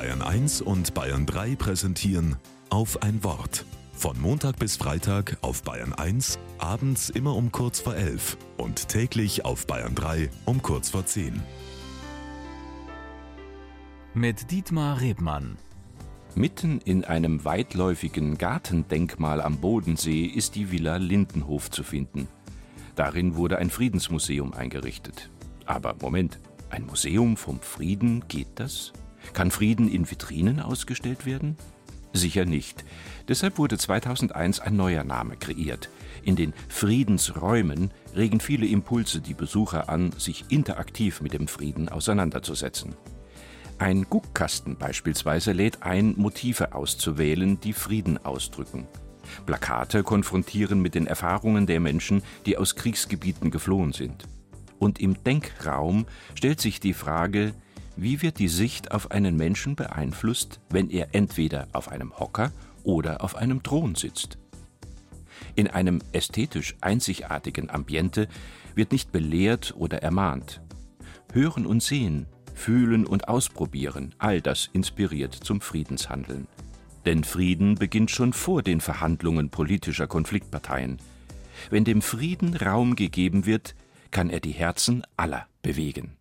Bayern 1 und Bayern 3 präsentieren auf ein Wort. Von Montag bis Freitag auf Bayern 1, abends immer um kurz vor 11 und täglich auf Bayern 3 um kurz vor 10. Mit Dietmar Rebmann. Mitten in einem weitläufigen Gartendenkmal am Bodensee ist die Villa Lindenhof zu finden. Darin wurde ein Friedensmuseum eingerichtet. Aber Moment, ein Museum vom Frieden, geht das? Kann Frieden in Vitrinen ausgestellt werden? Sicher nicht. Deshalb wurde 2001 ein neuer Name kreiert. In den Friedensräumen regen viele Impulse die Besucher an, sich interaktiv mit dem Frieden auseinanderzusetzen. Ein Guckkasten beispielsweise lädt ein, Motive auszuwählen, die Frieden ausdrücken. Plakate konfrontieren mit den Erfahrungen der Menschen, die aus Kriegsgebieten geflohen sind. Und im Denkraum stellt sich die Frage, wie wird die Sicht auf einen Menschen beeinflusst, wenn er entweder auf einem Hocker oder auf einem Thron sitzt? In einem ästhetisch einzigartigen Ambiente wird nicht belehrt oder ermahnt. Hören und sehen, fühlen und ausprobieren, all das inspiriert zum Friedenshandeln. Denn Frieden beginnt schon vor den Verhandlungen politischer Konfliktparteien. Wenn dem Frieden Raum gegeben wird, kann er die Herzen aller bewegen.